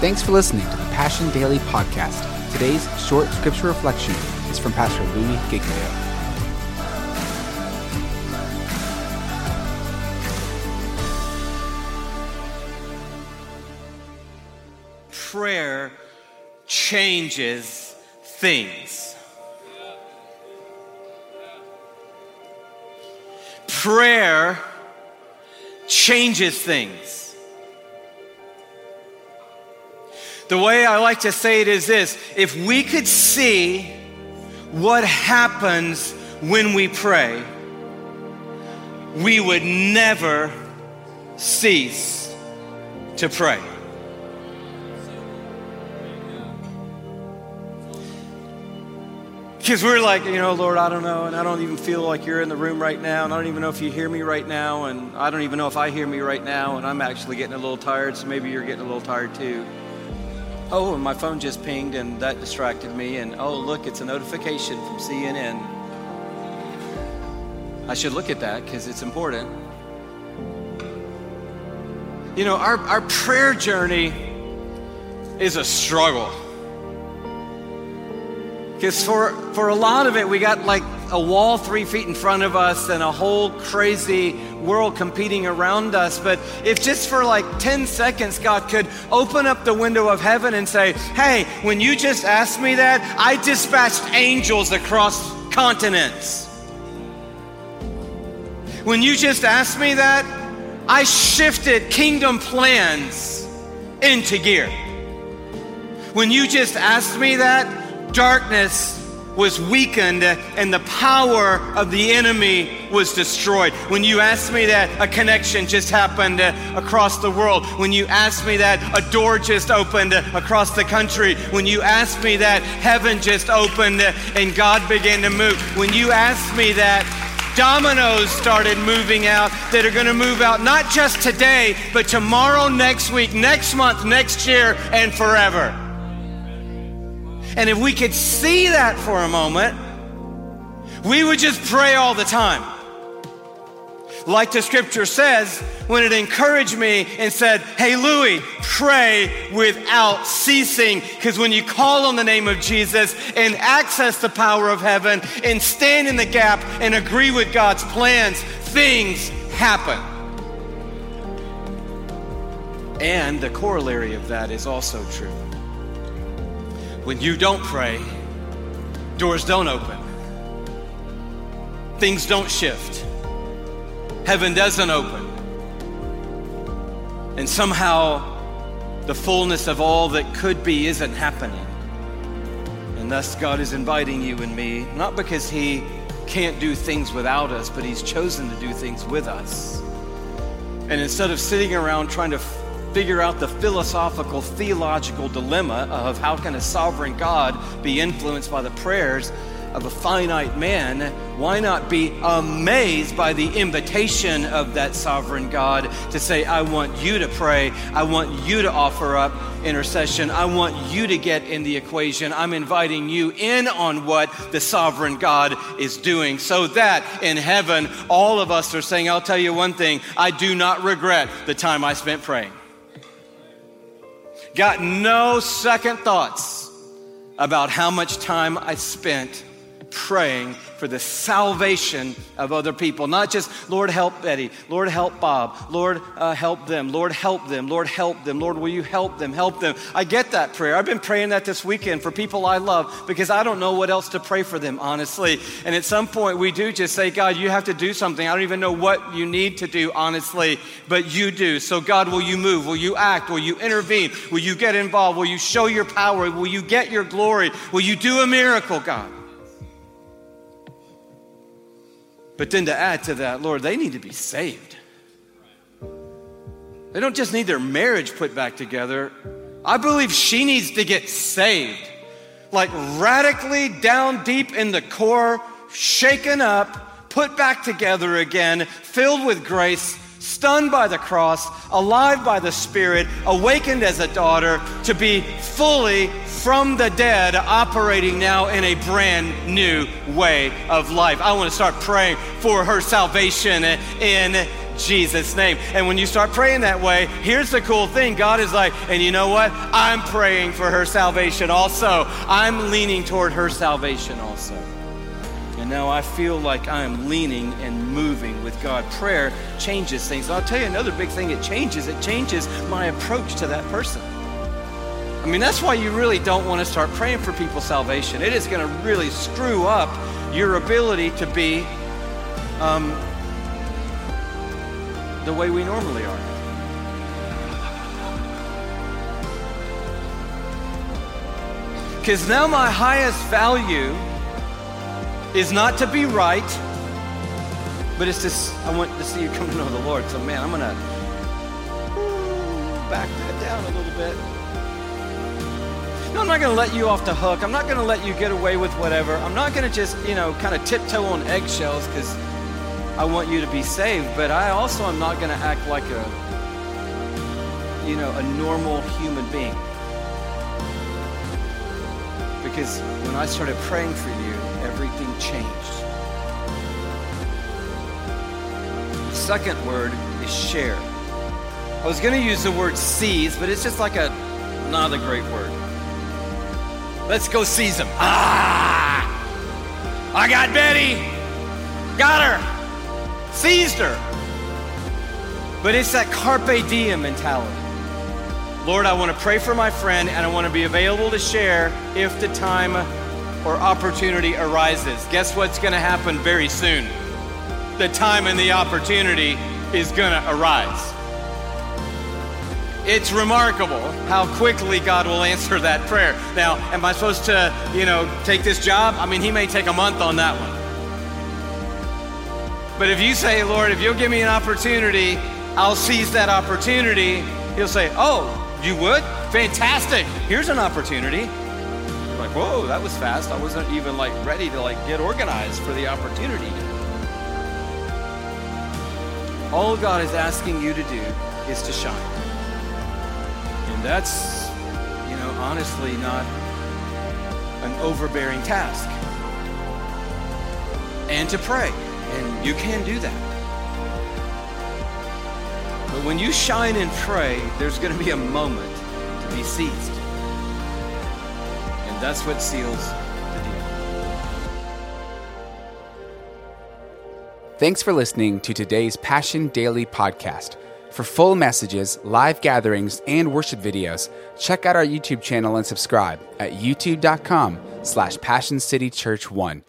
Thanks for listening to the Passion Daily Podcast. Today's short scripture reflection is from Pastor Louie Giglio. Prayer changes things. Prayer changes things. The way I like to say it is this if we could see what happens when we pray, we would never cease to pray. Because we're like, you know, Lord, I don't know, and I don't even feel like you're in the room right now, and I don't even know if you hear me right now, and I don't even know if I hear me right now, and I'm actually getting a little tired, so maybe you're getting a little tired too. Oh, my phone just pinged, and that distracted me, and oh, look, it's a notification from CNN. I should look at that because it's important. You know, our, our prayer journey is a struggle. Because for, for a lot of it, we got like a wall three feet in front of us and a whole crazy world competing around us. But if just for like 10 seconds, God could open up the window of heaven and say, Hey, when you just asked me that, I dispatched angels across continents. When you just asked me that, I shifted kingdom plans into gear. When you just asked me that, darkness was weakened and the power of the enemy was destroyed. When you asked me that, a connection just happened uh, across the world. When you asked me that, a door just opened uh, across the country. When you asked me that, heaven just opened uh, and God began to move. When you asked me that, dominoes started moving out that are going to move out not just today, but tomorrow, next week, next month, next year, and forever. And if we could see that for a moment, we would just pray all the time. Like the scripture says, when it encouraged me and said, Hey, Louie, pray without ceasing. Because when you call on the name of Jesus and access the power of heaven and stand in the gap and agree with God's plans, things happen. And the corollary of that is also true. When you don't pray, doors don't open, things don't shift, heaven doesn't open. And somehow the fullness of all that could be isn't happening. And thus, God is inviting you and me, not because He can't do things without us, but He's chosen to do things with us. And instead of sitting around trying to figure out the philosophical, theological dilemma of how can a sovereign God be influenced by the prayers of a finite man, why not be amazed by the invitation of that sovereign God to say, I want you to pray, I want you to offer up intercession, I want you to get in the equation. I'm inviting you in on what the sovereign God is doing, so that in heaven, all of us are saying, I'll tell you one thing, I do not regret the time I spent praying. Got no second thoughts about how much time I spent praying for the salvation of other people. Not just, Lord, help Betty. Lord, help Bob. Lord, uh, help them. Lord, help them. Lord, help them. Lord, will you help them? Help them. I get that prayer. I've been praying that this weekend for people I love because I don't know what else to pray for them, honestly. And at some point, we do just say, God, you have to do something. I don't even know what you need to do, honestly, but you do. So, God, will you move? Will you act? Will you intervene? Will you get involved? Will you show your power? Will you get your glory? Will you do a miracle, God? But then to add to that, Lord, they need to be saved. They don't just need their marriage put back together. I believe she needs to get saved. Like radically down deep in the core, shaken up, put back together again, filled with grace, stunned by the cross, alive by the Spirit, awakened as a daughter, to be fully from the dead, operating now in a brand new way of life. I want to start praying for her salvation in Jesus' name. And when you start praying that way, here's the cool thing God is like, and you know what? I'm praying for her salvation also. I'm leaning toward her salvation also. And now I feel like I'm leaning and moving with God. Prayer changes things. I'll tell you another big thing it changes. It changes my approach to that person. I mean, that's why you really don't want to start praying for people's salvation. It is going to really screw up your ability to be um, the way we normally are. Because now my highest value is not to be right, but it's just, I want to see you come to know the Lord. So, man, I'm going to back that down a little bit. No, I'm not going to let you off the hook. I'm not going to let you get away with whatever. I'm not going to just, you know, kind of tiptoe on eggshells because I want you to be saved. But I also am not going to act like a, you know, a normal human being. Because when I started praying for you, changed. The second word is share. I was going to use the word seize, but it's just like a not a great word. Let's go seize them. Ah! I got Betty. Got her. Seized her. But it's that carpe diem mentality. Lord, I want to pray for my friend and I want to be available to share if the time or opportunity arises. Guess what's going to happen very soon? The time and the opportunity is going to arise. It's remarkable how quickly God will answer that prayer. Now, am I supposed to, you know, take this job? I mean, He may take a month on that one. But if you say, Lord, if you'll give me an opportunity, I'll seize that opportunity, He'll say, Oh, you would? Fantastic. Here's an opportunity. Like, whoa, that was fast. I wasn't even like ready to like get organized for the opportunity. All God is asking you to do is to shine. And that's, you know, honestly not an overbearing task. And to pray. And you can do that. But when you shine and pray, there's going to be a moment to be seized. That's what seals the deal. Thanks for listening to today's Passion Daily podcast. For full messages, live gatherings, and worship videos, check out our YouTube channel and subscribe at youtube.com slash passioncitychurch1.